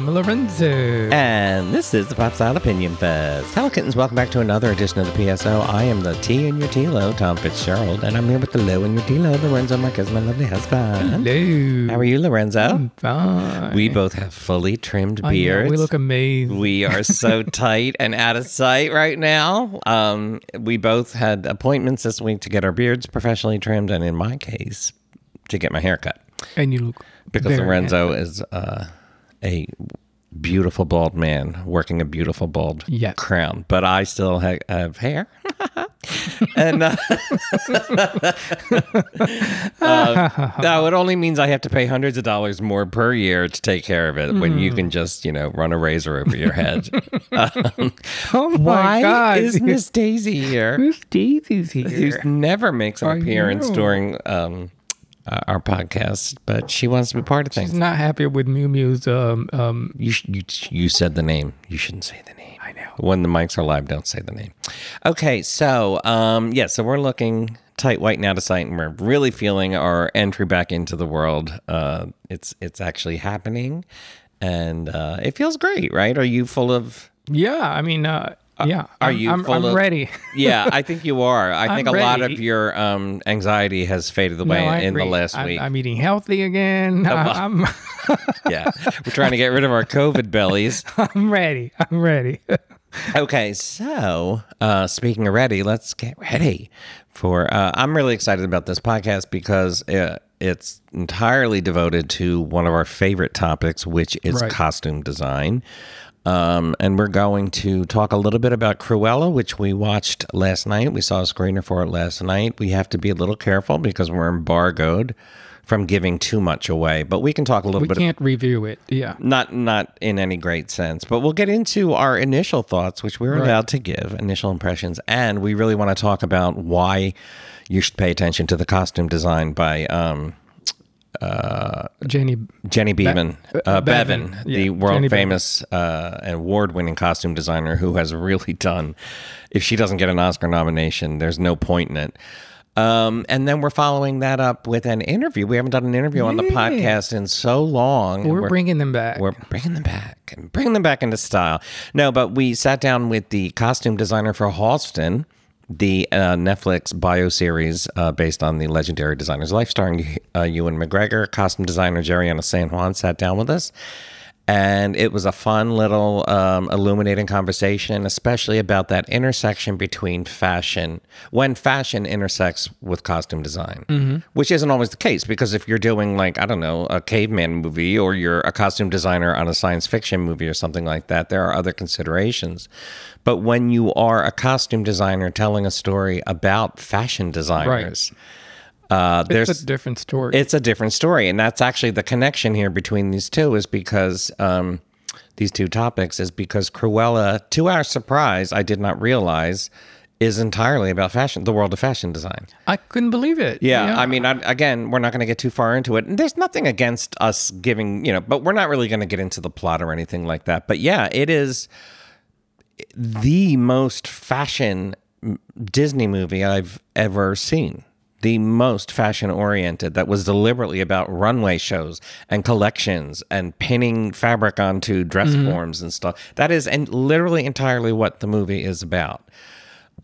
I'm Lorenzo. And this is the Pop Style Opinion Fest. Hello, kittens. Welcome back to another edition of the PSO. I am the T in your T-Lo, Tom Fitzgerald, and I'm here with the Low in your T-Lo, Lorenzo Marquez, my lovely husband. Hello. How are you, Lorenzo? I'm Fine. We both have fully trimmed I know, beards. we look amazing. We are so tight and out of sight right now. Um, we both had appointments this week to get our beards professionally trimmed, and in my case, to get my hair cut. and you look because Lorenzo is uh, a beautiful bald man working a beautiful bald Yes. crown, but I still ha- have hair. and uh, uh, no, it only means I have to pay hundreds of dollars more per year to take care of it when Hmm. you can just, you know, run a razor over your head. um, Oh my why God. is Miss Daisy here? Miss Daisy's who here? never makes an I appearance know. during um, uh, our podcast, but she wants to be part of things. She's not happy with Mew Mew's. Um, um, You, sh- you you said the name. You shouldn't say the name. I know. When the mics are live, don't say the name. Okay, so um, yeah, so we're looking tight, white, and out of sight, and we're really feeling our entry back into the world. Uh, it's it's actually happening, and uh, it feels great, right? Are you full of? Yeah, I mean, uh, yeah. Are I'm, you I'm, full I'm of- ready. Yeah, I think you are. I think a lot of your um, anxiety has faded away I in the last I'm, week. I'm eating healthy again. I, I'm, yeah, we're trying to get rid of our COVID bellies. I'm ready. I'm ready. Okay, so uh, speaking of ready, let's get ready for. Uh, I'm really excited about this podcast because uh it's entirely devoted to one of our favorite topics, which is Right. costume design. Um, and we're going to talk a little bit about Cruella, which we watched last night. We saw a screener for it last night. We have to be a little careful because we're embargoed from giving too much away, but we can talk a little we bit We can't review it. Yeah. not not in any great sense but we'll get into our initial thoughts which we're allowed to give initial impressions and we really want to talk about why you should pay attention to the costume design by um, Jenny. Jenny Beavan, uh, uh, Beavan. Beavan, Yeah, the world Beavan. famous uh, and award winning costume designer who has really done. If she doesn't get an Oscar nomination, there's no point in it. Um, and then we're following that up with an interview. We haven't done an interview on the podcast in so long. We're, bringing them back. We're bringing them back and bringing them back into style. No, but we sat down with the costume designer for Halston, the uh, Netflix bio series uh, based on the legendary designer's life, starring uh, Ewan McGregor. Costume designer Jeriana San Juan sat down with us. And it was a fun little um, illuminating conversation, especially about that intersection between fashion, when fashion intersects with costume design, which isn't always the case. Because if you're doing, like, I don't know, a caveman movie or you're a costume designer on a science fiction movie or something like that, there are other considerations. But when you are a costume designer telling a story about fashion designers, uh, there's it's a different story. it's a different story and that's actually the connection here between these two is because um, these two topics is because cruella to our surprise i did not realize is entirely about fashion the world of fashion design I couldn't believe it. yeah, i mean I, again we're not going to get too far into it and there's nothing against us giving you know but we're not really going to get into the plot or anything like that but yeah it is the most fashion Disney movie I've ever seen. The most fashion oriented that was deliberately about runway shows and collections and pinning fabric onto dress forms and stuff. That is and literally entirely what the movie is about.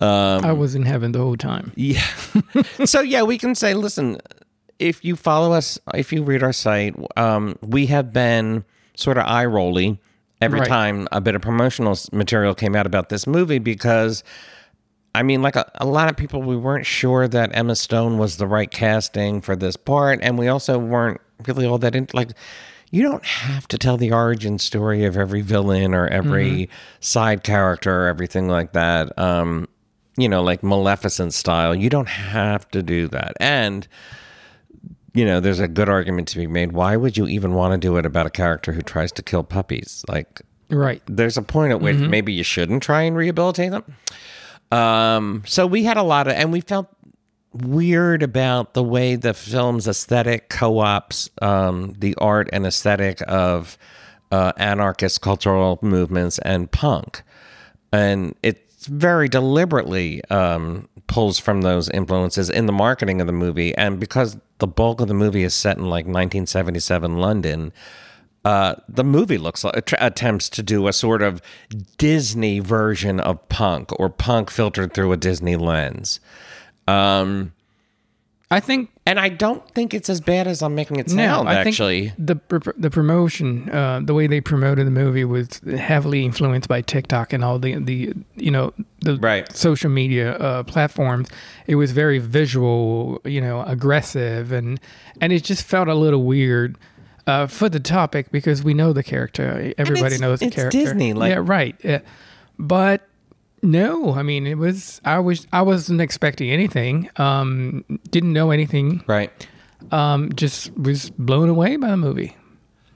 I was in heaven the whole time. Yeah. so yeah, we can say, listen, if you follow us, if you read our site, um, we have been sort of eye rolly every Right. time a bit of promotional material came out about this movie because. I mean, like a, a lot of people, we weren't sure that Emma Stone was the right casting for this part, and we also weren't really all that into like. You don't have to tell the origin story of every villain or every side character or everything like that. Um, you know, like Maleficent style. You don't have to do that. And, you know, there's a good argument to be made. Why would you even want to do it about a character who tries to kill puppies? Like, Right. there's a point at which maybe you shouldn't try and rehabilitate them. Um, so we had a lot of, and we felt weird about the way the film's aesthetic co-ops um, the art and aesthetic of uh, anarchist cultural movements and punk, and it's very deliberately um, pulls from those influences in the marketing of the movie, and because the bulk of the movie is set in like 1977 London uh, the movie looks like attempts to do a sort of Disney version of punk or punk filtered through a Disney lens. Um, I think and I don't think it's as bad as I'm making it no, sound. I actually, think the the promotion, uh, the way they promoted the movie was heavily influenced by TikTok and all the the you know the Right. social media uh, platforms. It was very visual, you know, aggressive, and and it just felt a little weird. Uh, for the topic, because we know the character, everybody it's- knows the it's character. Disney, like- yeah, right. Yeah. But no, I mean, it was I was I wasn't expecting anything. Um, didn't know anything right. um, just was blown away by the movie.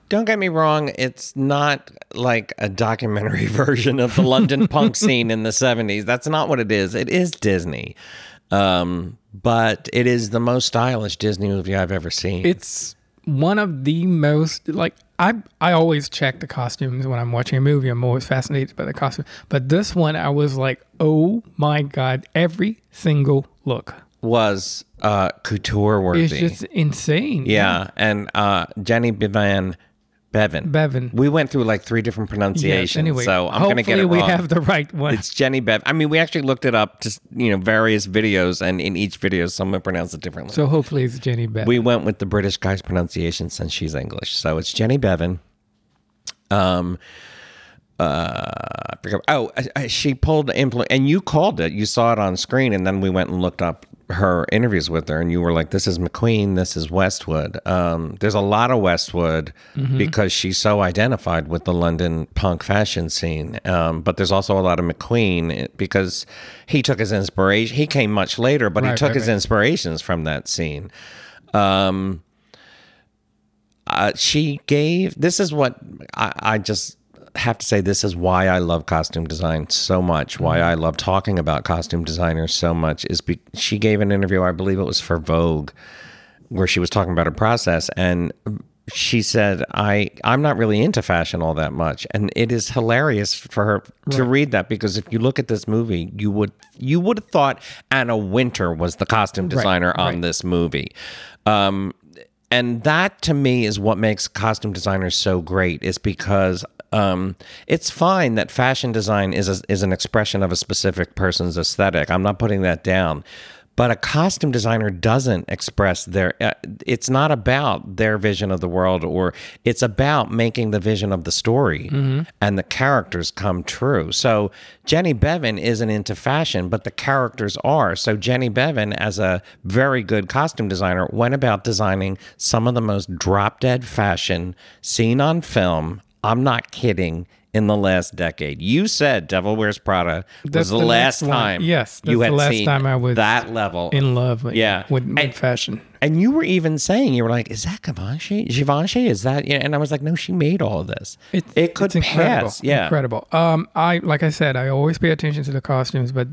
Don't get me wrong, it's not like a documentary version of the London punk scene in the 70s. That's not what it is. It is Disney. Um, but it is the most stylish Disney movie I've ever seen. It's one of the most like I I always check the costumes when I'm watching a movie. I'm always fascinated by the costume. But this one, I was like, oh my god, every single look was uh, couture worthy. It's just insane. yeah, and uh, Jenny Beavan, Beavan. Beavan. We went through like three different pronunciations, Yes. Anyway, so I'm going to get hopefully it we have the right one. It's Jenny Bev. I mean, we actually looked it up, just you know, various videos, and in each video, someone pronounced it differently. so hopefully it's Jenny Beavan. we went with the British guy's pronunciation since she's English. So it's Jenny Beavan. Um, uh, oh, she pulled the influ and you called it. You saw it on screen, and then we went and looked up her interviews with her, and you were like, "This is McQueen. This is Westwood." Um, there's a lot of Westwood because she's so identified with the London punk fashion scene. Um, but there's also a lot of McQueen eh, because he took his inspiration. He came much later, but he took right, his right. inspirations from that scene. Um, uh, she gave this is what I, I just have to say this is why I love costume design so much. Why I love talking about costume designers so much is be, she gave an interview I believe it was for Vogue where she was talking about her process and she said I I'm not really into fashion all that much. And it is hilarious for her to read that because if you look at this movie you would you would have thought Anna Wintour was the costume designer on right. this movie. Um and that to me is what makes costume designers so great is because um, it's fine that fashion design is a, is an expression of a specific person's aesthetic. I'm not putting that down. But a costume designer doesn't express their, uh, it's not about their vision of the world, or it's about making the vision of the story and the characters come true. So Jenny Beavan isn't into fashion, but the characters are. So Jenny Beavan, as a very good costume designer, went about designing some of the most drop dead fashion seen on film. I'm not kidding. In the last decade, you said "Devil Wears Prada" was That's the, the last time. Yes, you that's had the last seen time I was that level in love with, Yeah. with, with And- fashion. and you were even saying you were like, "Is that Givenchy? Givenchy? Is that?" Yeah. And I was like, "No, she made all of this. It's, it could it's incredible. pass. Yeah, incredible. Um, I like I said, I always pay attention to the costumes, but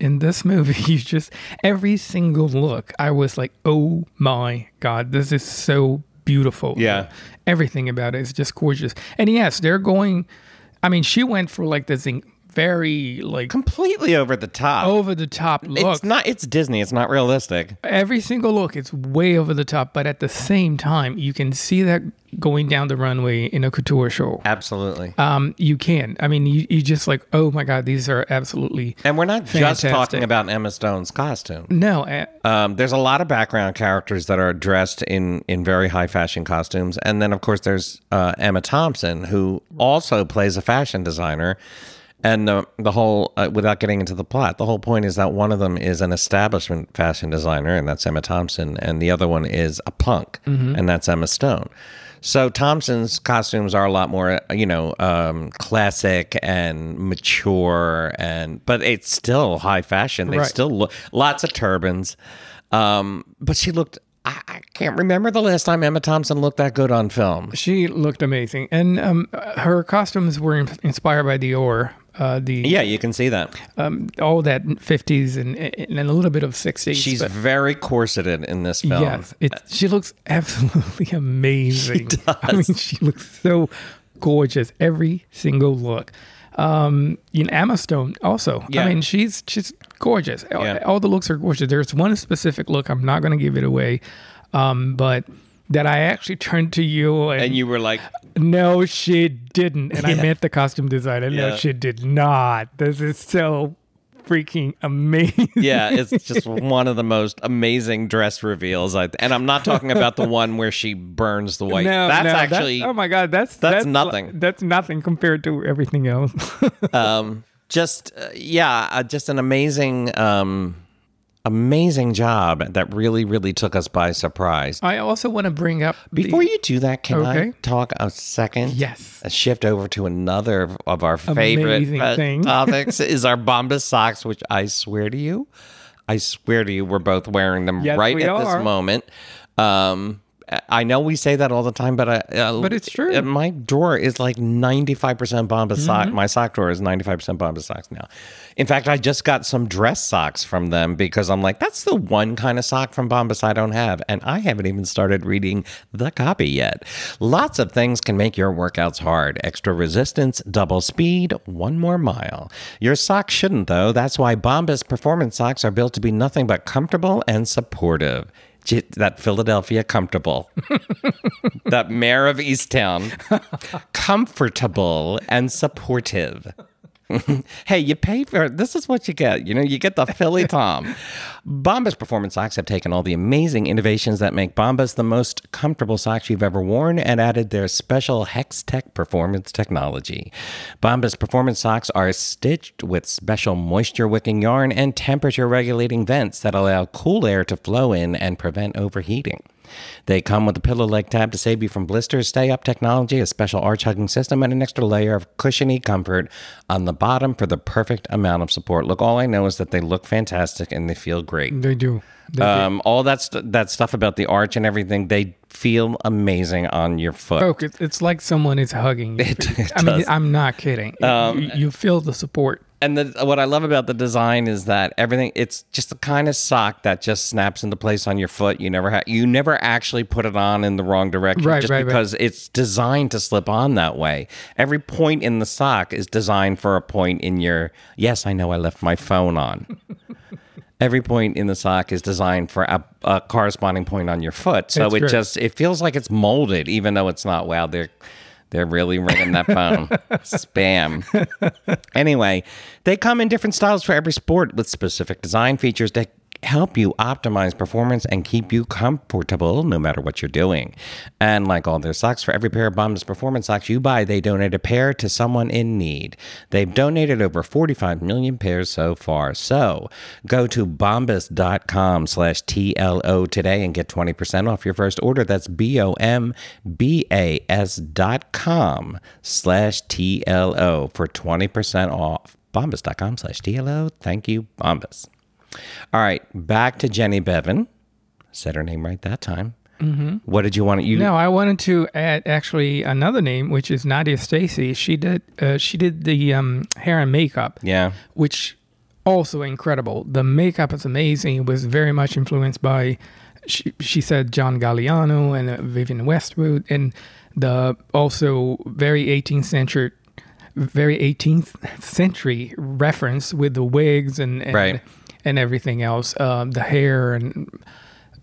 in this movie, you just every single look, I was like, oh my god, this is so beautiful. Yeah. Everything about it is just gorgeous. And yes, they're going. I mean, she went for like this in- very like completely over the top. over the top look. it's not. It's Disney. It's not realistic. every single look it's way over the top but at the same time you can see that going down the runway in a couture show Absolutely. um you can i mean you, you just like oh my god these are absolutely and we're not just fantastic. talking about Emma Stone's costume. no uh, Um, there's a lot of background characters that are dressed in in very high fashion costumes, and then of course there's uh, Emma Thompson, who also plays a fashion designer. And the the whole, uh, without getting into the plot, the whole point is that one of them is an establishment fashion designer, and that's Emma Thompson, and the other one is a punk, and that's Emma Stone. So Thompson's costumes are a lot more, uh, you know, um, classic and mature, and but it's still high fashion. They Right. still look lots of turbans. Um, but she looked. I, I can't remember the last time Emma Thompson looked that good on film. she looked amazing and um her costumes were in- inspired by dior uh the Yeah, you can see that um all that 50s and, and a little bit of 60s she's but very corseted in this film. Yes, it. She looks absolutely amazing. She does. I mean, she looks so gorgeous. Every single look. Um, know, Emma Stone also. Yeah. I mean, she's she's gorgeous. All- Yeah. All the looks are gorgeous. There's one specific look. I'm not going to give it away, um, but that I actually turned to you and, and you were like, No, she didn't. And I Yeah. meant the costume designer. No, Yeah. she did not. This is so freaking amazing. Yeah, it's just one of the most amazing dress reveals. I, and I'm not talking about the one where she burns the white. No, that's no, actually oh my god, that's that's li- nothing. that's nothing compared to everything else. um, just uh, yeah, uh, just an amazing, um, amazing job that really, really took us by surprise. I also want to bring up the- Before you do that, can I talk a second? Yes. A shift over to another of our favorite Amazing uh, thing. topics is our Bombas socks, which I swear to you, I swear to you, we're both wearing them Yes, right at are. this moment. Um, I know we say that all the time, but I, uh, But it's true. uh, My drawer is like ninety five percent Bombas Mm-hmm. sock. My sock drawer is ninety five percent Bombas socks now. In fact, I just got some dress socks from them because I'm like, that's the one kind of sock from Bombas I don't have, and I haven't even started reading the copy yet. Lots of things can make your workouts hard. Extra resistance, double speed, one more mile. Your socks shouldn't though. That's why Bombas performance socks are built to be nothing but comfortable and supportive. That Philadelphia comfortable that Mare of Easttown, comfortable and supportive. hey, you pay for this is what you get. You know, you get the Philly Tom. Bombas Performance Socks have taken all the amazing innovations that make Bombas the most comfortable socks you've ever worn and added their special Hex Tec performance technology. Bombas Performance Socks are stitched with special moisture wicking yarn and temperature regulating vents that allow cool air to flow in and prevent overheating. They come with a pillow leg tab to save you from blisters, stay up technology, a special arch hugging system, and an extra layer of cushiony comfort on the bottom for the perfect amount of support. Look, all I know is that they look fantastic and they feel great. they do. They do. Um, all that st- that stuff about the arch and everything, they feel amazing on your foot. Folk, it's, like someone is hugging. you. It- it I mean, does. Um, I'm not kidding. you, you feel the support. And the, what I love about the design is that everything it's just the kind of sock that just snaps into place on your foot. You never ha- you never actually put it on in the wrong direction Right, just right, right. because it's designed to slip on that way. Every point in the sock is designed for a point in your Yes, I know I left my phone on. Every point in the sock is designed for a, a corresponding point on your foot. So it just it feels like it's molded even though it's not. Wow, they're they're really ringing that phone. Spam. Anyway, they come in different styles for every sport with specific design features that help you optimize performance and keep you comfortable no matter what you're doing. And like all their socks, for every pair of Bombas performance socks you buy, they donate a pair to someone in need. They've donated over 45 million pairs so far. So go to bombas.com slash TLO today and get 20% off your first order. That's B-O-M-B-A-S dot com slash TLO for 20% off. Bombas.com slash TLO. Thank you, Bombas. All right, back to Jenny Beavan. Said her name right that time. Mm-hmm. What did you want to? You No, I wanted to add actually another name, which is Nadia Stacey. She did uh, she did the um, hair and makeup, yeah, which also incredible. The makeup is amazing. It was very much influenced by she, she said John Galliano and uh, Vivienne Westwood, and the also very 18th century very 18th century reference with the wigs and and, Right. And everything else, um, the hair and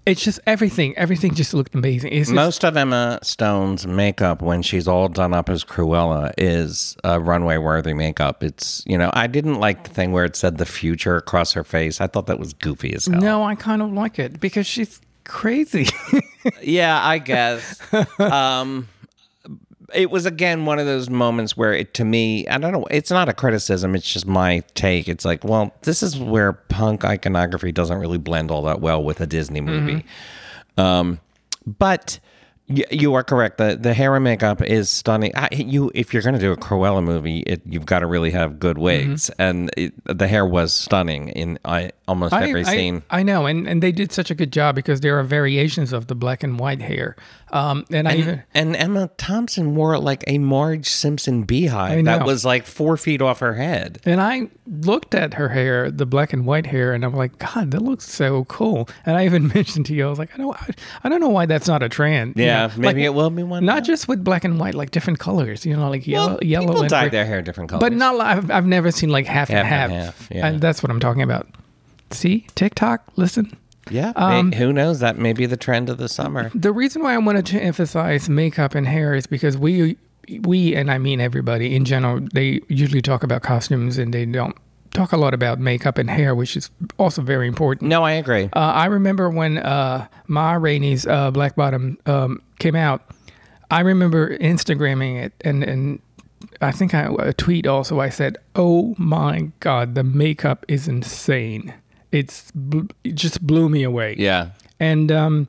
it's just everything. Everything just looked amazing. It's just, most of Emma Stone's makeup when she's all done up as Cruella is uh, runway worthy makeup. It's you know I didn't like the thing where it said the future across her face. I thought that was goofy as hell. no, I kind of like it because she's crazy. Yeah, I guess. um, it was again one of those moments where it to me, I don't know, it's not a criticism, it's just my take. It's like, well, this is where punk iconography doesn't really blend all that well with a Disney movie. Um, but y- you are correct. The the hair and makeup is stunning. I, you, if you're going to do a Cruella movie, it, you've got to really have good wigs, and it, the hair was stunning in I, almost every I, scene. I know, and, and they did such a good job because there are variations of the black and white hair. Um, and, I even And Emma Thompson wore like a Marge Simpson beehive I that was like four feet off her head. and I looked at her hair, the black and white hair, and I'm like, God, that looks so cool. And I even mentioned to you, I was like, I don't, I don't know why that's not a trend. you Yeah, know? maybe Like, it will be one. Not just with black and white, like different colors. You know, like yellow, well, yellow, people and dye their hair different colors. But not I've, I've never seen like half, and Half half. and half, yeah. And that's what I'm talking about. See, TikTok, listen. Yeah. may- who knows? That may be the trend of the summer. The reason why I wanted to emphasize makeup and hair is because we, we, and I mean everybody in general, they usually talk about costumes and they don't talk a lot about makeup and hair, which is also very important. No, I agree. Uh, I remember when uh, Ma Rainey's uh, Black Bottom um, came out. I remember Instagramming it, and and I think I a tweet also. I said, "Oh my God, the makeup is insane! It's it just blew me away." yeah. And um,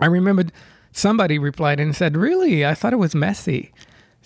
I remembered somebody replied and said, "Really? I thought it was messy."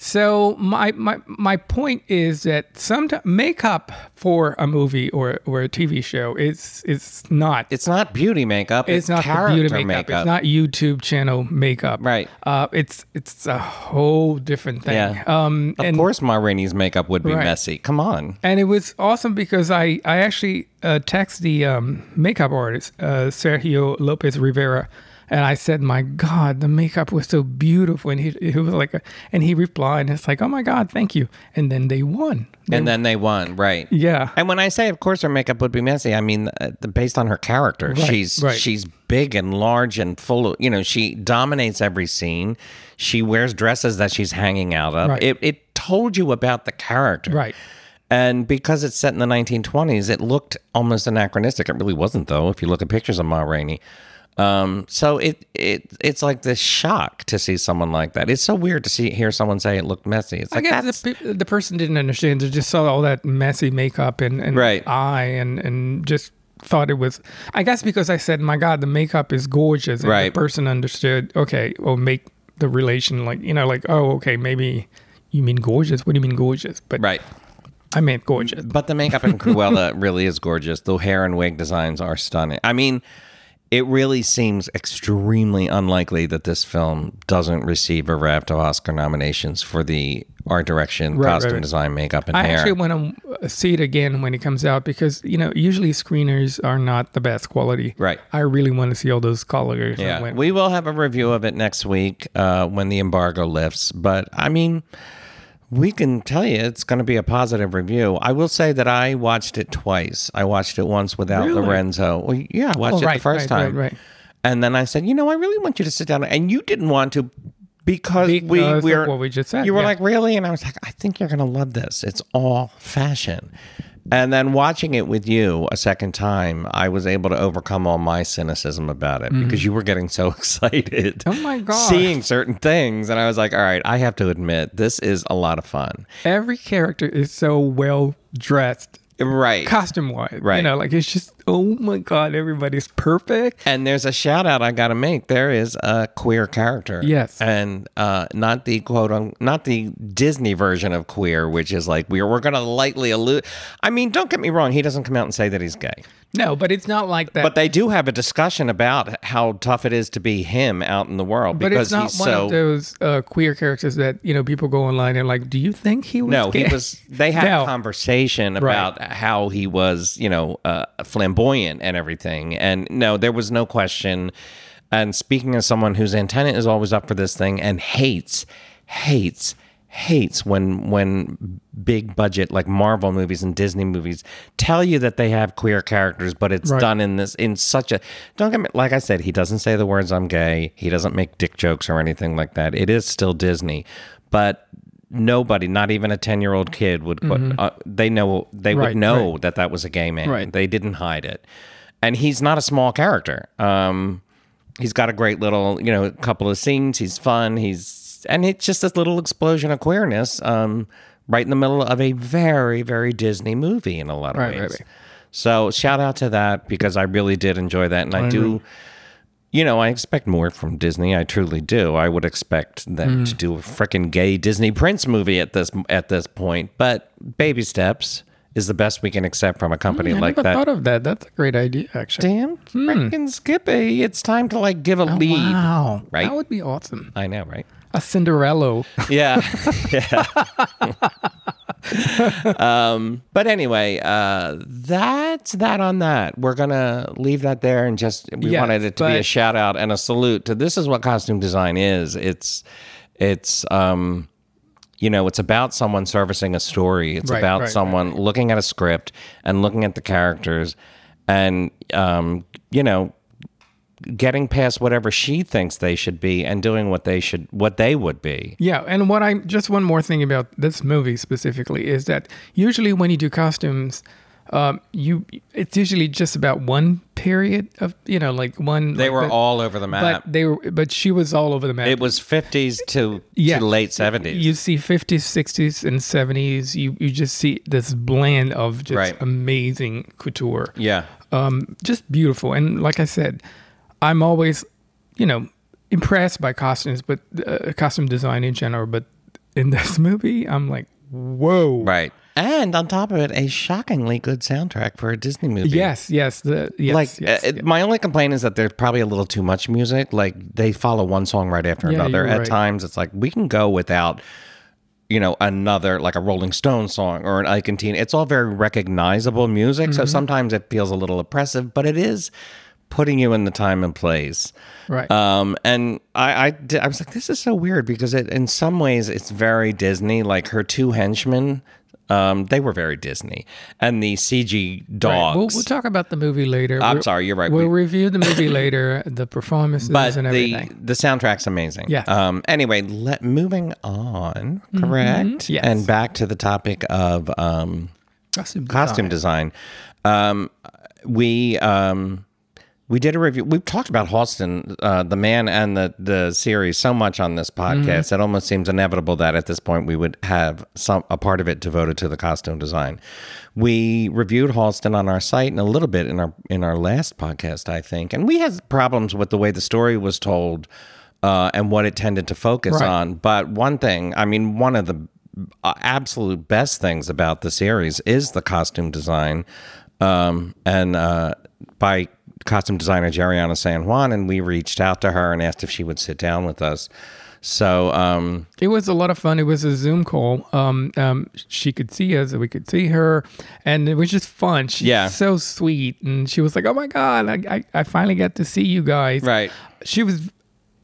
So my my my point is that sometimes makeup for a movie or or a TV show is is not It's not beauty makeup. it's It's, not beauty makeup. It's not YouTube channel makeup. Right. Uh, it's it's a whole different thing. Yeah. Um, Of and course, Ma Rainey's makeup would be Right. messy. Come on. and it was awesome because I I actually uh, text the um, makeup artist uh, Sergio Lopez Rivera, and I said, "My God, the makeup was so beautiful," and he he was like, a, and he replied, and it's like, "Oh my God, thank you," and then they won. And then they won, right? Yeah. And when I say, of course, her makeup would be messy, I mean uh, based on her character. she's right. she's big and large and full of, you know, she dominates every scene. She wears dresses that she's hanging out of. Right. It it told you about the character, Right. And because it's set in the 1920s, it looked almost anachronistic. It really wasn't, though. If you look at pictures of Ma Rainey, um, so it it it's like this shock to see someone like that. It's so weird to see hear someone say it looked messy. It's I like guess that's the, pe- the person didn't understand. They just saw all that messy makeup and, and Right. eye and, and just thought it was. I guess because I said, my God, the makeup is gorgeous. And Right. The person understood, okay, well, make the relation like, you know, like, oh, okay, maybe you mean gorgeous. What do you mean gorgeous? But right. I meant gorgeous. But the makeup in Cruella really is gorgeous. The hair and wig designs are stunning. I mean, it really seems extremely unlikely that this film doesn't receive a raft of Oscar nominations for the art direction, Right, right, costume right. design, makeup, and I hair. actually want to see it again when it comes out because, you know, usually screeners are not the best quality. Right. I really want to see all those colors. yeah, we will have a review of it next week uh, when the embargo lifts. But I mean, we can tell you it's going to be a positive review. I will say that I watched it twice. I watched it once without Really? Lorenzo. Well, yeah, I watched Oh, it right, the first right, time. right, right. And then I said, you know, I really want you to sit down. And you didn't want to because, Because we of we're what we just said, You were yeah. like, really? And I was like, I think you're going to love this. It's all fashion. And then watching it with you a second time, I was able to overcome all my cynicism about it because you were getting so excited. Mm-hmm. Oh my gosh. Seeing certain things. And I was like, all right, I have to admit, this is a lot of fun. every character is so well dressed Right. costume wise Right. you know like it's just oh my god everybody's perfect And there's a shout out I got to make. There is a queer character. Yes. And uh, not the quote on not the Disney version of queer, which is like we're we're going to lightly allude. I mean, don't get me wrong. He doesn't come out and say that he's gay, no but it's not like that but they do have a discussion about how tough it is to be him out in the world but because it's not one so. of those uh, queer characters that you know people go online and like do you think he was no, he was. They had No. a conversation about how he was, you know, uh, flamboyant and everything. And no, there was no question. And speaking as someone whose antenna is always up for this thing and hates, hates, hates when when big budget like Marvel movies and Disney movies tell you that they have queer characters, but it's Right. done in this in such a don't get me like I said, he doesn't say the words I'm gay. He doesn't make dick jokes or anything like that. It is still Disney, but nobody, not even a ten year old kid, would put. Uh, they know they Mm-hmm. Right, would know that that was a gay man. Right. They didn't hide it, and he's not a small character. Um, he's got a great little, you know, couple of scenes. He's fun. He's and it's just this little explosion of queerness, um, right in the middle of a very, very Disney movie in a lot of Right, ways. right, right. So shout out to that because I really did enjoy that, and I do. You know, I expect more from Disney. I truly do. I would expect them Hmm. to do a freaking gay Disney Prince movie at this at this point. But baby steps is the best we can accept from a company I like never that. thought of that that's a great idea actually Damn freaking Skippy! It's time to like give a lead. Oh, wow Right? that would be awesome I know, right? a cinderella Yeah, yeah. um, but anyway, uh, that's that on that. We're gonna leave that there and just we wanted it to be a shout out and a salute to this is what costume design is. It's it's um you know, it's about someone servicing a story. It's Right, about right, someone looking at a script and looking at the characters and um, you know, getting past whatever she thinks they should be and doing what they should what they would be. Yeah, and what I just one more thing about this movie specifically is that usually when you do costumes, um, you it's usually just about one period of you know like one. They like were the- all over the map. but they were but she was all over the map. it was 50s to, Yeah. to late 70s. You see 50s, 60s, and 70s. You you just see this blend of just Right. amazing couture. yeah. um, just beautiful. And like I said, I'm always, you know, impressed by costumes, but uh, costume design in general. But in this movie, I'm like, whoa. Right. And on top of it, a shockingly good soundtrack for a Disney movie. Yes, yes, the yes, like yes, uh, yes. my only complaint is that there's probably a little too much music. Like they follow one song right after Yeah, another. At right. times, it's like we can go without, you know, another like a Rolling Stone song or an Ike and Tina. It's all very recognizable music, Mm-hmm. so sometimes it feels a little oppressive, but it is putting you in the time and place. right. Um, and I, I, di- I was like, this is so weird because it, in some ways, it's very Disney. Like her two henchmen, um, they were very Disney, and the CG Right. dogs. We'll, we'll talk about the movie later. I'm We'll- sorry, you're right. We'll We- review the movie later, the performances but and the everything. the soundtrack's amazing. Yes. Um. Anyway, let moving on. Correct. Yes. And back to the topic of um Costume, costume design. Um, we um, we did a review. We've talked about Halston, uh, the man, and the the series so much on this podcast. It almost seems inevitable that at this point we would have some a part of it devoted to the costume design. We reviewed Halston on our site and a little bit in our in our last podcast, I think, and we had problems with the way the story was told. Uh, and what it tended to focus Right. on. But one thing, I mean, one of the uh, absolute best things about the series is the costume design, um, and uh, by costume designer Jeriana San Juan, and we reached out to her and asked if she would sit down with us. So um, It was a lot of fun. It was a Zoom call. Um, um, she could see us, we could see her, and it was just fun. She's Yeah. so sweet, and she was like, "Oh my god, I, I, I finally got to see you guys." right. She was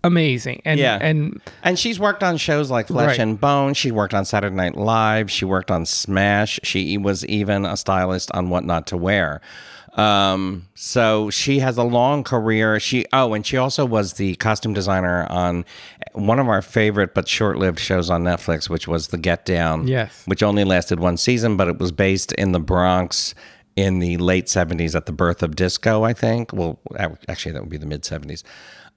amazing, and Yeah. and And she's worked on shows like Flesh Right. and Bone. She worked on Saturday Night Live. She worked on Smash. She was even a stylist on What Not to Wear. Um, so she has a long career. She oh, and she also was the costume designer on one of our favorite but short-lived shows on Netflix, which was The Get Down. Yes. which only lasted one season, but it was based in the Bronx in the late 70s at the birth of disco, I think. Well, actually, that would be the mid 70s.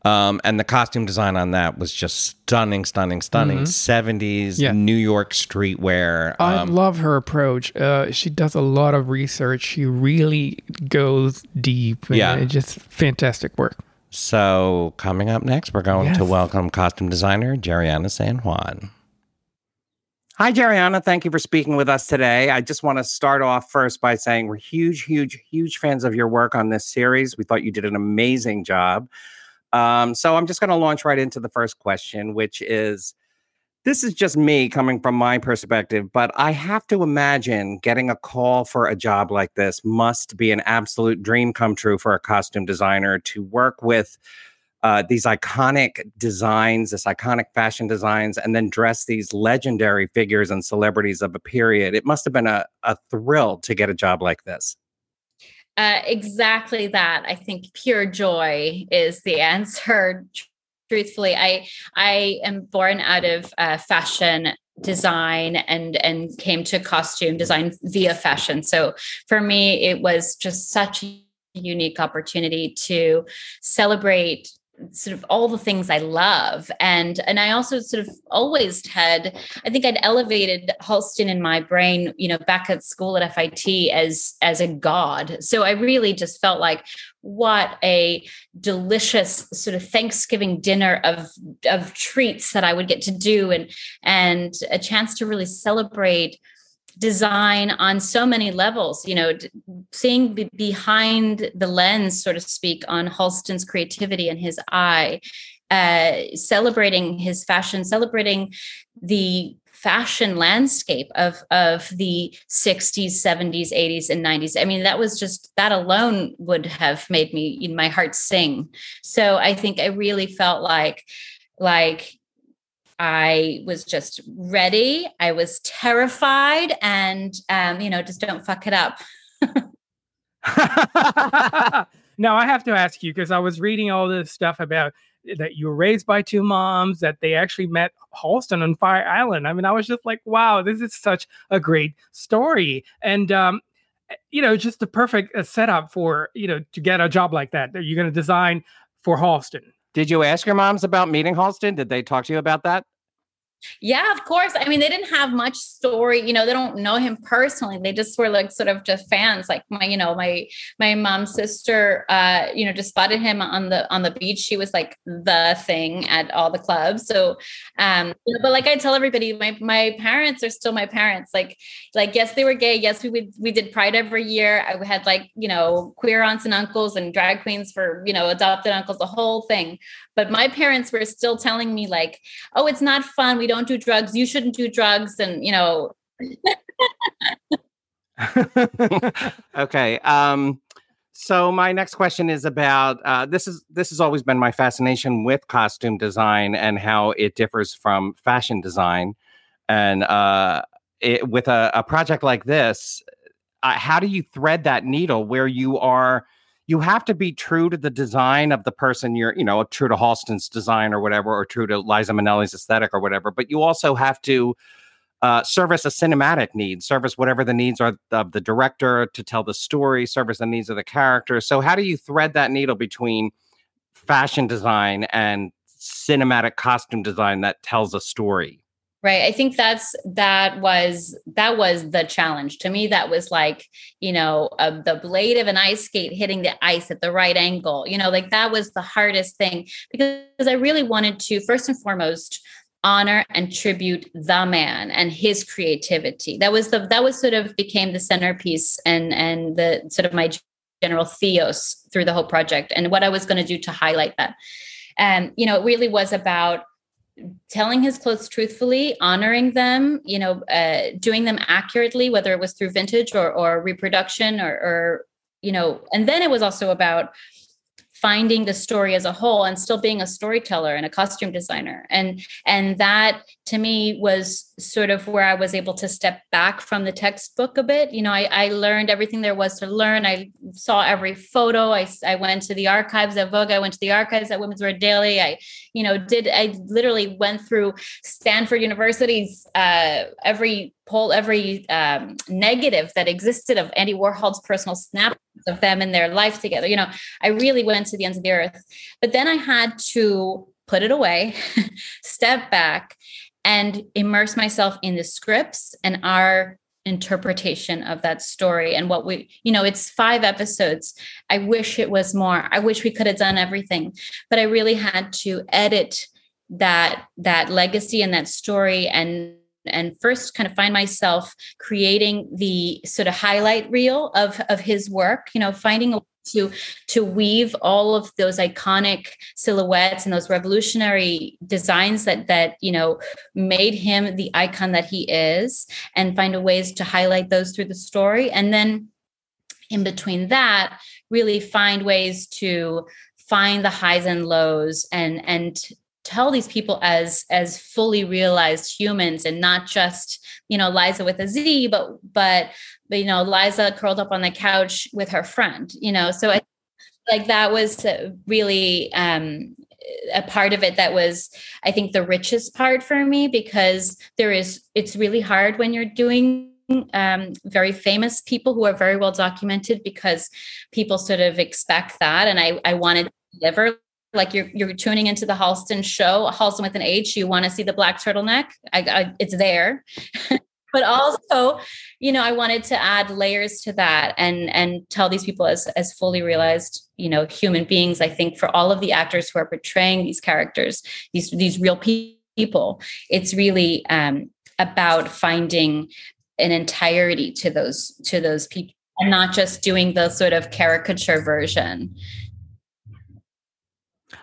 Um, and the costume design on that was just stunning, stunning, stunning. 70s Mm-hmm. Yeah. New York streetwear. I Um, love her approach. Uh, she does a lot of research. She really goes deep. and Yeah. it's just fantastic work. so, coming up next, we're going to welcome costume designer Jeriana San Juan. Hi, Jeriana. Thank you for speaking with us today. I just want to start off first by saying we're huge, huge, huge fans of your work on this series. We thought you did an amazing job. Um, so I'm just going to launch right into the first question, which is this is just me coming from my perspective, but I have to imagine getting a call for a job like this must be an absolute dream come true for a costume designer to work with uh, these iconic designs, this iconic fashion designs, and then dress these legendary figures and celebrities of a period. It must have been a, a thrill to get a job like this. Uh, exactly that. I think pure joy is the answer. Truthfully, I I am born out of uh, fashion design and and came to costume design via fashion. So for me, it was just such a unique opportunity to celebrate sort of all the things I love. And and I also sort of always had, I think I'd elevated Halston in my brain, you know, back at school at FIT as as a god. So I really just felt like what a delicious sort of Thanksgiving dinner of of treats that I would get to do and and a chance to really celebrate design on so many levels you know seeing be- behind the lens so to speak on halston's creativity and his eye uh celebrating his fashion celebrating the fashion landscape of of the 60s 70s 80s and 90s i mean that was just that alone would have made me in my heart sing. So i think i really felt like like I was just ready. I was terrified, and um, you know, just don't fuck it up. Now I have to ask you because I was reading all this stuff about that you were raised by two moms, that they actually met Halston on Fire Island. I mean, I was just like, wow, this is such a great story. And um, eh, you know, just the perfect uh, setup for, you know, to get a job like that. That you're going to design for Halston. Did you ask your moms about meeting Halston? Did they talk to you about that? Yeah, of course. I mean, they didn't have much story, you know, they don't know him personally. They just were like sort of just fans. Like my, you know, my my mom's sister uh, you know, just spotted him on the on the beach. She was like the thing at all the clubs. So um, you know, but like I tell everybody, my my parents are still my parents. Like, like, yes, they were gay. Yes, we would we did pride every year. I had like, you know, queer aunts and uncles and drag queens for, you know, adopted uncles, the whole thing. But my parents were still telling me, like, oh, it's not fun. We don't do drugs. You shouldn't do drugs. And, you know. okay. Um, so my next question is about uh, this is this has always been my fascination with costume design and how it differs from fashion design. And uh, it, with a, a project like this, uh, how do you thread that needle where you are you have to be true to the design of the person you're, you know, true to Halston's design or whatever, or true to Liza Minnelli's aesthetic or whatever. But you also have to uh, service a cinematic need, service whatever the needs are of the director to tell the story, service the needs of the character. So, how do you thread that needle between fashion design and cinematic costume design that tells a story? Right. I think that's that was that was the challenge. To me that was like you know uh, the blade of an ice skate hitting the ice at the right angle you know like that was the hardest thing because i really wanted to first and foremost honor and tribute the man and his creativity. That was the that was sort of became the centerpiece and and the sort of my general theos through the whole project and what i was going to do to highlight that. And you know it really was about telling his clothes truthfully honoring them you know uh, doing them accurately whether it was through vintage or, or reproduction or, or you know and then it was also about finding the story as a whole and still being a storyteller and a costume designer. And and that to me was sort of where i was able to step back from the textbook a bit. You know i, I learned everything there was to learn. I saw every photo. I, I went to the archives at vogue. I went to the archives at women's wear daily. I you know did i literally went through stanford university's uh, every poll every um, negative that existed of andy warhol's personal snap of them and their life together. You know, I really went to the ends of the earth. But then I had to put it away, step back, and immerse myself in the scripts and our interpretation of that story and what we you know it's five episodes i wish it was more i wish we could have done everything but i really had to edit that that legacy and that story and and first kind of find myself creating the sort of highlight reel of of his work you know finding a to to weave all of those iconic silhouettes and those revolutionary designs that that you know made him the icon that he is and find ways to highlight those through the story. And then in between that really find ways to find the highs and lows and and tell these people as as fully realized humans and not just you know liza with a z but but, but you know liza curled up on the couch with her friend you know? So I, like that was really um a part of it that was i think the richest part for me because there is it's really hard when you're doing um, very famous people who are very well documented because people sort of expect that. And i i wanted to deliver like you're you're tuning into the Halston show, Halston with an H. You want to see the black turtleneck? I, I it's there. but also, you know, I wanted to add layers to that and and tell these people as as fully realized, you know, human beings. I think for all of the actors who are portraying these characters, these these real people, it's really um, about finding an entirety to those to those people and not just doing the sort of caricature version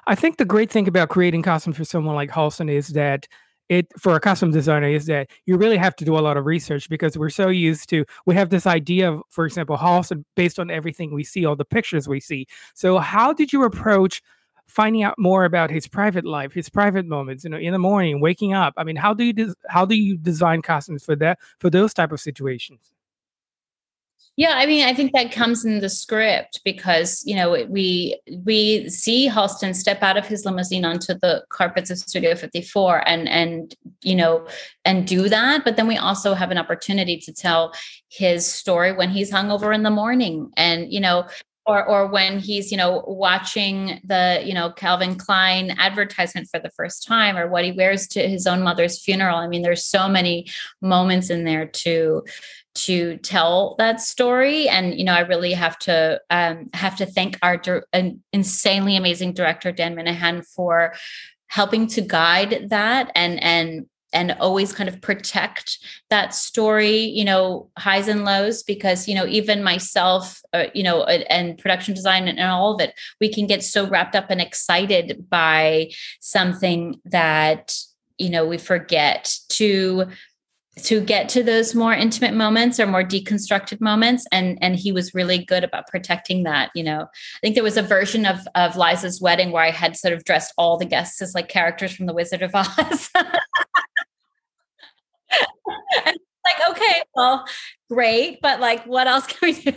I think the great thing about creating costumes for someone like Halston is that it for a costume designer is that you really have to do a lot of research because we're so used to we have this idea of, for example, Halston based on everything we see, all the pictures we see. So how did you approach finding out more about his private life, his private moments, you know, in the morning, waking up? I mean, how do you des- how do you design costumes for that for those type of situations? Yeah, I mean, I think that comes in the script because you know we we see Halston step out of his limousine onto the carpets of Studio 54 and and you know and do that, but then we also have an opportunity to tell his story when he's hungover in the morning, and you know or or when he's you know watching the you know Calvin Klein advertisement for the first time or what he wears to his own mother's funeral. I mean there's so many moments in there to to tell that story. And you know i really have to um, have to thank our an insanely amazing director dan minahan for helping to guide that and and and always kind of protect that story you know highs and lows because you know even myself uh, you know and production design and all of it we can get so wrapped up and excited by something that you know we forget to to get to those more intimate moments or more deconstructed moments and and he was really good about protecting that you know. I think there was a version of of liza's wedding where i had sort of dressed all the guests as like characters from the wizard of oz. Like okay well great but like what else can we do?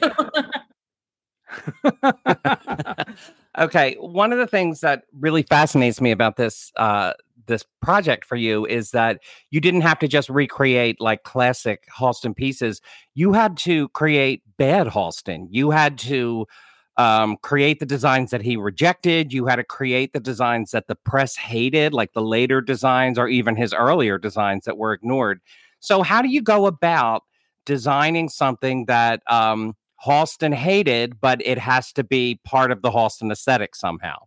Okay one of the things that really fascinates me about this uh this project for you is that you didn't have to just recreate like classic Halston pieces. You had to create bad Halston. You had to um, create the designs that he rejected. You had to create the designs that the press hated, like the later designs or even his earlier designs that were ignored. So, how do you go about designing something that um, Halston hated, but it has to be part of the Halston aesthetic somehow?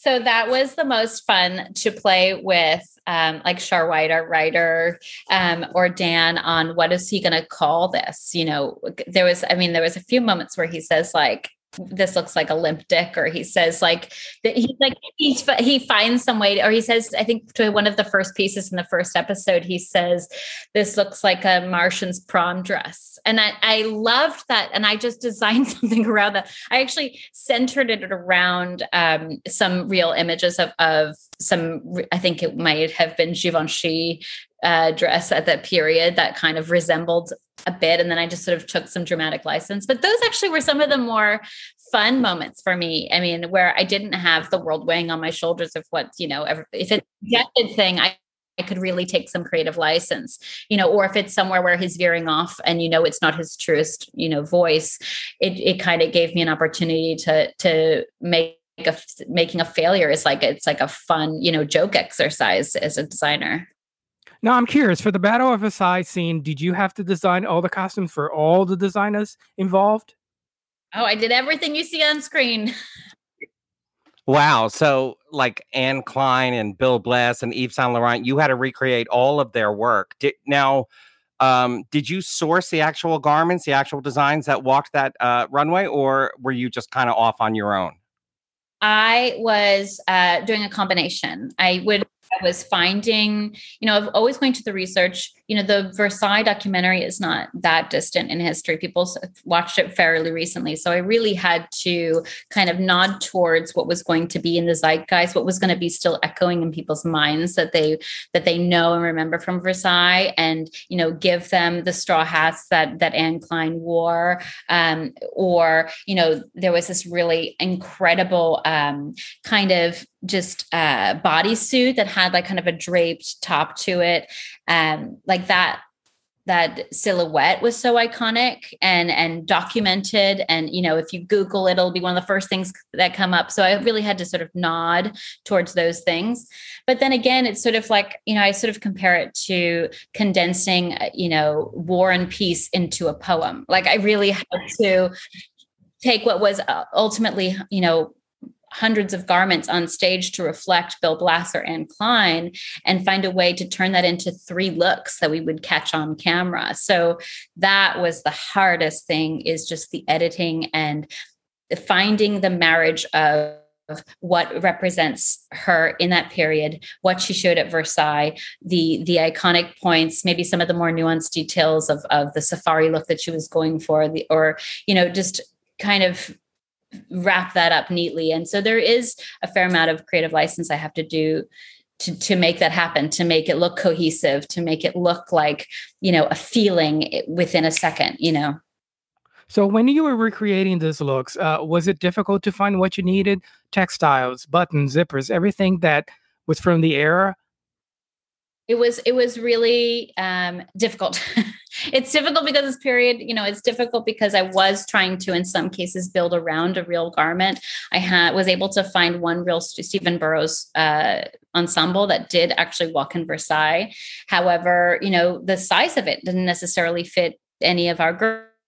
So that was the most fun to play with, um, like Sharr White, our writer, um, or Dan on what is he going to call this? You know, there was, I mean, there was a few moments where he says like, this looks like a limp dick or he says like that he's like he's he finds some way to, or he says i think to one of the first pieces in the first episode he says this looks like a martian's prom dress. And i i loved that and i just designed something around that. I actually centered it around um, some real images of of some i think it might have been givenchy uh, dress at that period that kind of resembled a bit and then i just sort of took some dramatic license but those actually were some of the more fun moments for me i mean where i didn't have the world weighing on my shoulders of what you know if it's a thing i I could really take some creative license, you know, or if it's somewhere where he's veering off and you know it's not his truest, you know, voice, it it kind of gave me an opportunity to to make a making a failure is like it's like a fun, you know, joke exercise as a designer. Now I'm curious for the Battle of Versailles scene. Did you have to design all the costumes for all the designers involved? Oh, I did everything you see on screen. Wow. So, like Anne Klein and Bill Blass and Yves Saint Laurent, you had to recreate all of their work. Did, now, um, did you source the actual garments, the actual designs that walked that uh, runway, or were you just kind of off on your own? I was uh, doing a combination. I would I was finding, you know, I've always going to the research. You know, the Versailles documentary is not that distant in history. People watched it fairly recently. So I really had to kind of nod towards what was going to be in the zeitgeist, what was going to be still echoing in people's minds that they that they know and remember from Versailles, and you know, give them the straw hats that that Anne Klein wore, um, or you know, there was this really incredible um, kind of just a bodysuit that had like kind of a draped top to it. Um, like that that silhouette was so iconic and and documented. And you know if you google it it'll be one of the first things that come up. So i really had to sort of nod towards those things. But then again it's sort of like you know i sort of compare it to condensing uh, you know war and peace into a poem. Like i really had to take what was uh, ultimately you know hundreds of garments on stage to reflect Bill Blass and Klein and find a way to turn that into three looks that we would catch on camera. So that was the hardest thing is just the editing and finding the marriage of what represents her in that period what she showed at versailles the the iconic points maybe some of the more nuanced details of of the safari look that she was going for the or you know just kind of wrap that up neatly. And so there is a fair amount of creative license I have to do to, to make that happen, to make it look cohesive, to make it look like, you know, a feeling within a second, you know. So when you were recreating these looks, uh, was it difficult to find what you needed? Textiles, buttons, zippers, everything that was from the era? It was it was really um, difficult. it's difficult because this period, you know, it's difficult because I was trying to, in some cases, build around a real garment. I had was able to find one real Stephen Burrows uh, ensemble that did actually walk in Versailles. However, you know, the size of it didn't necessarily fit any of our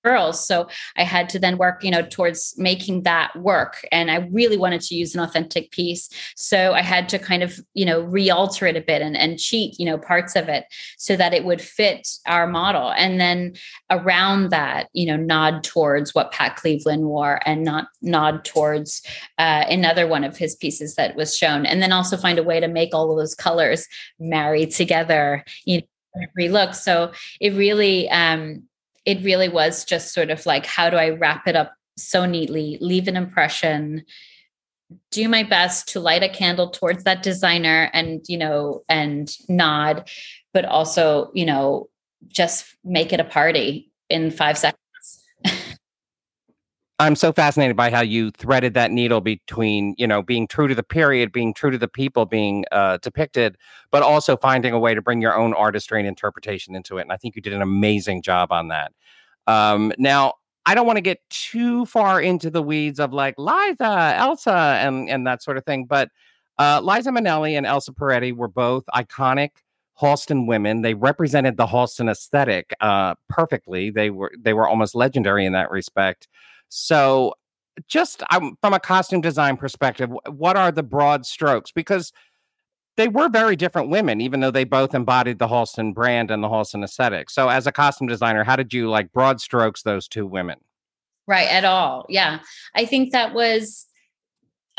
girls. So i had to then work you know towards making that work. And i really wanted to use an authentic piece. So i had to kind of you know re-alter it a bit and, and cheat you know parts of it so that it would fit our model. And then around that you know nod towards what pat cleveland wore and not nod towards uh, another one of his pieces that was shown. And then also find a way to make all of those colors marry together you know every look. So it really um it really was just sort of like, how do I wrap it up so neatly, leave an impression, do my best to light a candle towards that designer and, you know, and nod, but also, you know, just make it a party in five seconds. I'm so fascinated by how you threaded that needle between, you know, being true to the period, being true to the people being uh, depicted, but also finding a way to bring your own artistry and interpretation into it. And I think you did an amazing job on that. Um, now, I don't want to get too far into the weeds of like Liza, Elsa, and and that sort of thing, but uh, Liza Minnelli and Elsa Peretti were both iconic Halston women. They represented the Halston aesthetic uh, perfectly. They were they were almost legendary in that respect. So, just um, from a costume design perspective, what are the broad strokes? Because they were very different women, even though they both embodied the Halston brand and the Halston aesthetic. So, as a costume designer, how did you like broad strokes those two women? Right, at all. Yeah. I think that was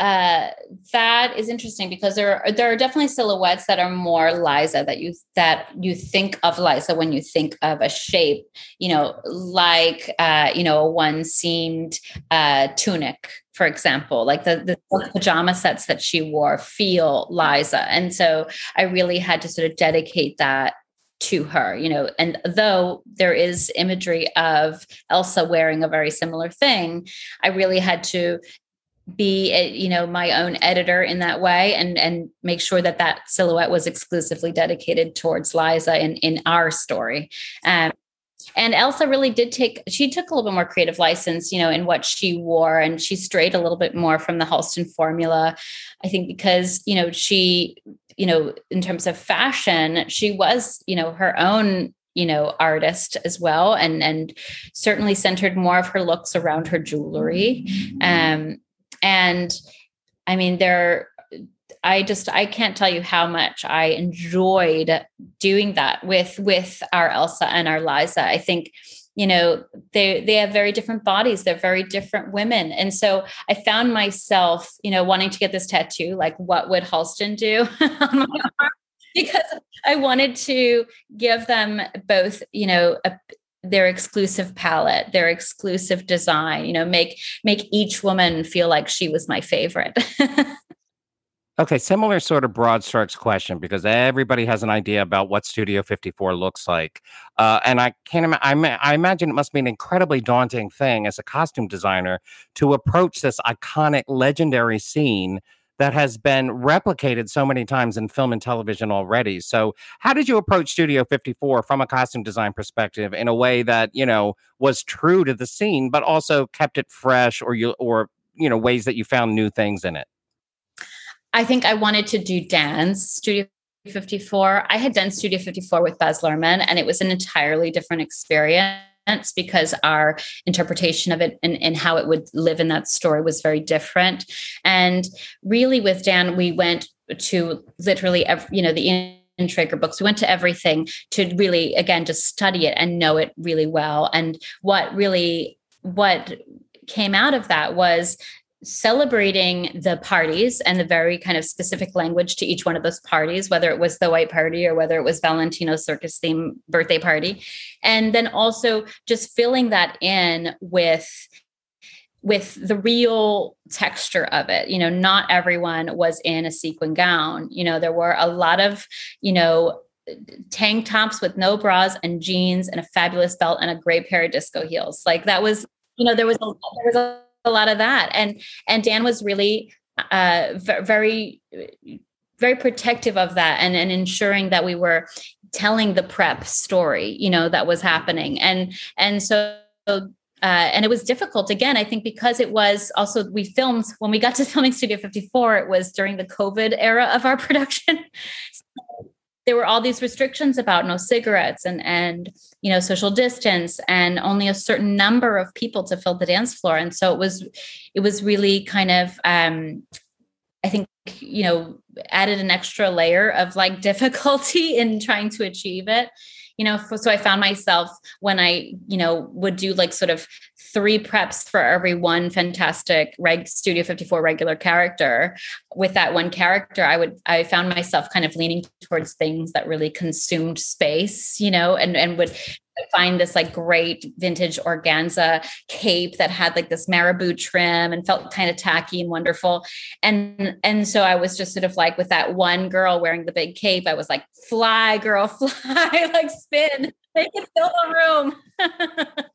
uh, that is interesting because there are there are definitely silhouettes that are more Liza that you that you think of Liza when you think of a shape, you know, like uh, you know, a one seamed uh, tunic, for example, like the the pajama sets that she wore feel Liza, and so I really had to sort of dedicate that to her, you know, and though there is imagery of Elsa wearing a very similar thing, I really had to be you know my own editor in that way and and make sure that that silhouette was exclusively dedicated towards liza in in our story. Um, and elsa really did take she took a little bit more creative license you know in what she wore and she strayed a little bit more from the halston formula. I think because you know she you know in terms of fashion she was you know her own you know artist as well and and certainly centered more of her looks around her jewelry. Um and i mean there i just i can't tell you how much i enjoyed doing that with with our elsa and our liza. I think you know they they have very different bodies. They're very different women. And so i found myself you know wanting to get this tattoo like what would halston do? Because i wanted to give them both you know a, their exclusive palette their exclusive design you know make make each woman feel like she was my favorite. Okay similar sort of broad strokes question because everybody has an idea about what studio 54 looks like. Uh, and i can't Im- I, ma- I imagine it must be an incredibly daunting thing as a costume designer to approach this iconic legendary scene that has been replicated so many times in film and television already. So, how did you approach Studio 54 from a costume design perspective in a way that, you know, was true to the scene but also kept it fresh or you or, you know, ways that you found new things in it? I think I wanted to do dance Studio 54. I had done Studio 54 with Baz Luhrmann and it was an entirely different experience because our interpretation of it and, and how it would live in that story was very different. And really, with Dan, we went to literally, every, you know, the Traeger books. We went to everything to really, again, just study it and know it really well. And what really, what came out of that was celebrating the parties and the very kind of specific language to each one of those parties, whether it was the white party or whether it was Valentino's circus theme birthday party. And then also just filling that in with with the real texture of it. You know not everyone was in a sequin gown. You know there were a lot of you know tank tops with no bras and jeans and a fabulous belt and a great pair of disco heels. Like that was you know there was a, there was a, a lot of that. And and dan was really uh very very protective of that and and ensuring that we were telling the prep story you know that was happening. And and so uh, and it was difficult. Again i think because it was also we filmed when we got to filming studio 54 it was during the covid era of our production. So there were all these restrictions about no cigarettes and and you know social distance and only a certain number of people to fill the dance floor. And so it was it was really kind of um i think you know added an extra layer of like difficulty in trying to achieve it. You know so i found myself when i you know would do like sort of three preps for every one fantastic reg studio 54 regular character. With that one character i would i found myself kind of leaning towards things that really consumed space you know and and would find this like great vintage organza cape that had like this marabou trim and felt kind of tacky and wonderful. And and so i was just sort of like with that one girl wearing the big cape i was like fly girl fly like spin make it fill the room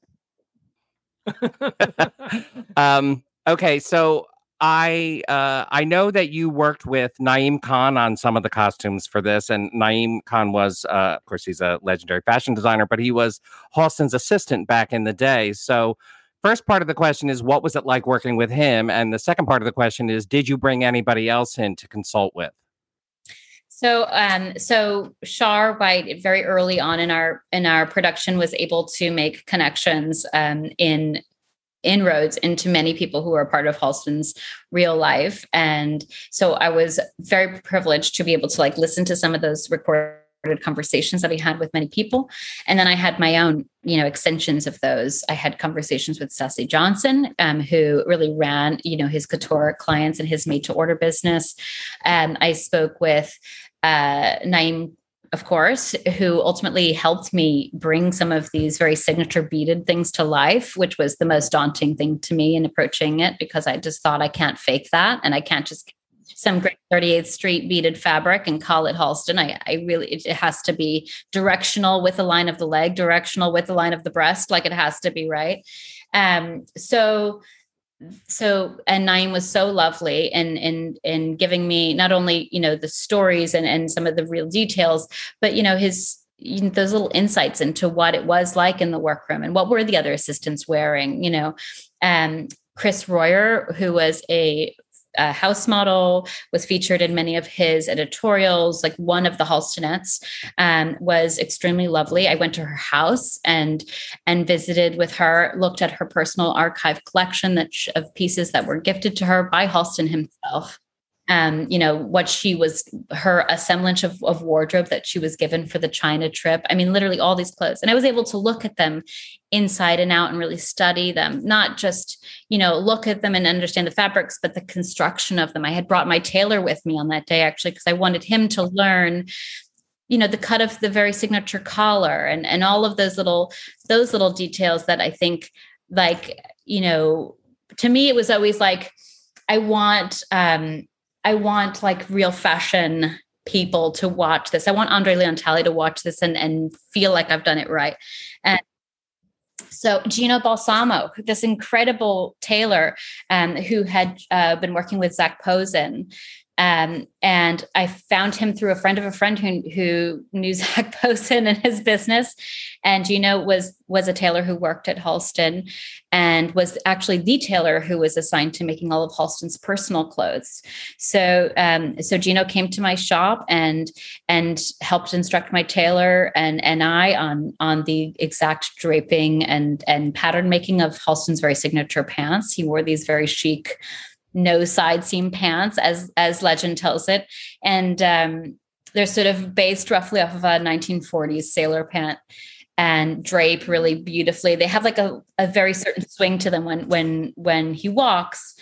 um okay so I uh, I know that you worked with Naeem Khan on some of the costumes for this, and Naeem Khan was, uh, of course, he's a legendary fashion designer, but he was Halston's assistant back in the day. So, first part of the question is, what was it like working with him? And the second part of the question is, did you bring anybody else in to consult with? So, um, so Sharr White very early on in our in our production was able to make connections um, in inroads into many people who are part of Halston's real life. And so I was very privileged to be able to like listen to some of those recorded conversations that we had with many people. And then I had my own, you know, extensions of those. I had conversations with Sassy Johnson, um, who really ran, you know, his couture clients and his made to order business. And I spoke with uh, of course, who ultimately helped me bring some of these very signature beaded things to life, which was the most daunting thing to me in approaching it because I just thought I can't fake that and I can't just some great 38th Street beaded fabric and call it Halston. I, I really, it, it has to be directional with the line of the leg, directional with the line of the breast, like it has to be right. Um, so so and Naeem was so lovely in in in giving me not only you know the stories and and some of the real details, but you know his you know, those little insights into what it was like in the workroom and what were the other assistants wearing. You know, um, Chris Royer, who was a a house model, was featured in many of his editorials. Like one of the Halstonettes um, was extremely lovely. I went to her house and and visited with her, looked at her personal archive collection that of pieces that were gifted to her by Halston himself um, you know, what she was, her assemblage of, of wardrobe that she was given for the China trip. I mean, literally all these clothes. And I was able to look at them inside and out and really study them, not just, you know, look at them and understand the fabrics, but the construction of them. I had brought my tailor with me on that day, actually, because I wanted him to learn you know the cut of the very signature collar and and all of those little those little details that i think like you know to me it was always like i want um I want like real fashion people to watch this. I want Andre Leon Talley to watch this and, and feel like I've done it right. And so Gino Balsamo, this incredible tailor um, who had uh, been working with Zac Posen, um, and I found him through a friend of a friend who, who knew Zac Posen and his business. And Gino was was a tailor who worked at Halston and was actually the tailor who was assigned to making all of Halston's personal clothes. So um, so Gino came to my shop and and helped instruct my tailor and and I on on the exact draping and and pattern making of Halston's very signature pants. He wore these very chic no side seam pants, as as legend tells it, and um, they're sort of based roughly off of a 1940s sailor pant and drape really beautifully. They have like a, a very certain swing to them when when when he walks,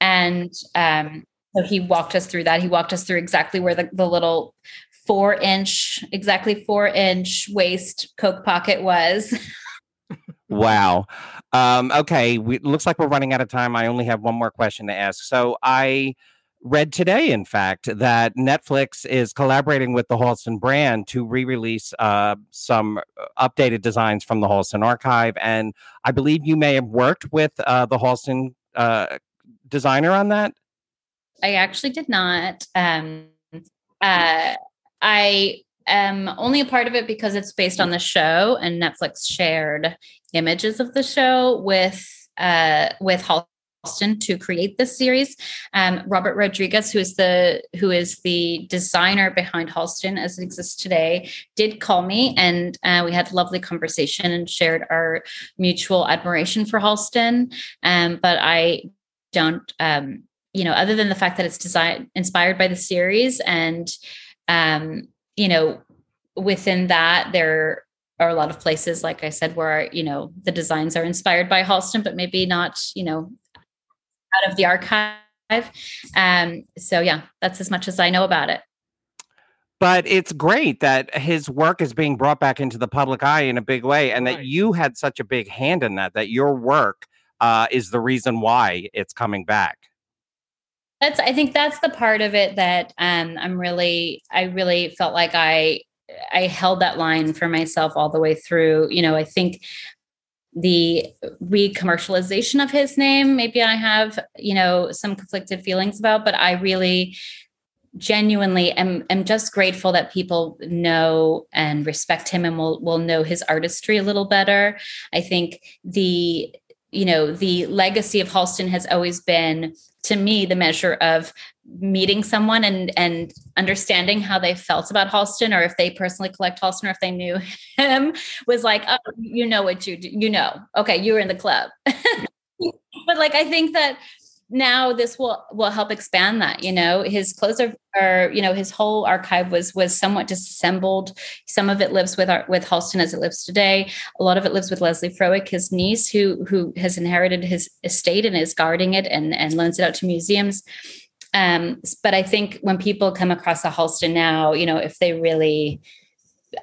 and um, so he walked us through that. He walked us through exactly where the, the little four inch, exactly four inch waist Coke pocket was. wow. Um, okay, we, looks like we're running out of time. I only have one more question to ask. So I read today, in fact, that Netflix is collaborating with the Halston brand to re release uh, some uh, updated designs from the Halston archive. And I believe you may have worked with uh, the Halston uh, designer on that. I actually did not. Um, uh, I am only a part of it because it's based on the show, and Netflix shared images of the show with uh, with Halston to create this series. Um, Robert Rodriguez, who is the who is the designer behind Halston as it exists today, did call me, and uh, we had a lovely conversation and shared our mutual admiration for Halston. Um, but I don't, um, you know, other than the fact that it's designed inspired by the series, and um, you know, within that there are a lot of places, like I said, where you know the designs are inspired by Halston, but maybe not, you know, out of the archive. Um, so yeah, that's as much as I know about it. But it's great that his work is being brought back into the public eye in a big way, and that you had such a big hand in that. That your work uh, is the reason why it's coming back. That's I think that's the part of it that um, I'm really I really felt like I I held that line for myself all the way through. You know, I think the re-commercialization of his name maybe i have you know some conflicted feelings about but i really genuinely am, am just grateful that people know and respect him and will will know his artistry a little better i think the you know the legacy of halston has always been to me the measure of meeting someone and and understanding how they felt about Halston or if they personally collect Halston or if they knew him was like oh you know what you do you know. Okay you were in the club. But like I think that now this will will help expand that you know? His clothes are, are you know his whole archive was was somewhat disassembled. Some of it lives with our with halston as it lives today. A lot of it lives with lesley frowick his niece who who has inherited his estate and is guarding it and and loans it out to museums um but i think when people come across a halston now you know if they really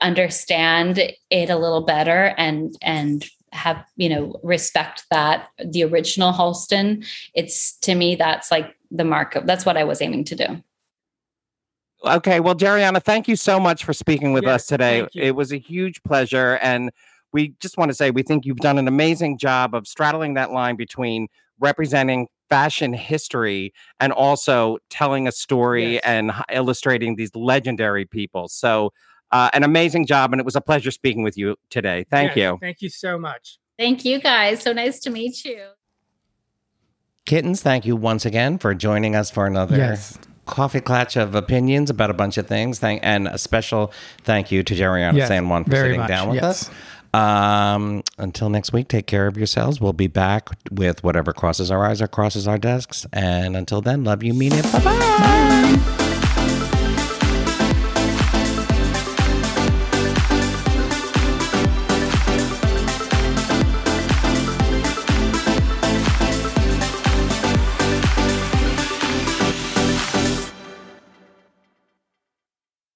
understand it a little better and and have you know respect that the original Halston. It's to me that's like the mark of that's what I was aiming to do. Okay, well, Jeriana, thank you so much for speaking with yes, us today. It was a huge pleasure, and we just want to say we think you've done an amazing job of straddling that line between representing fashion history and also telling a story yes. and illustrating these legendary people. So uh, an amazing job, and it was a pleasure speaking with you today. Thank yes, you. Thank you so much. Thank you, guys. So nice to meet you. Kittens, thank you once again for joining us for another yes. coffee clutch of opinions about a bunch of things. Thank and a special thank you to Jeriana yes, San Juan for sitting much. down with yes. us. Um, until next week, take care of yourselves. We'll be back with whatever crosses our eyes or crosses our desks. And until then, love you, mean it. Bye-bye. bye bye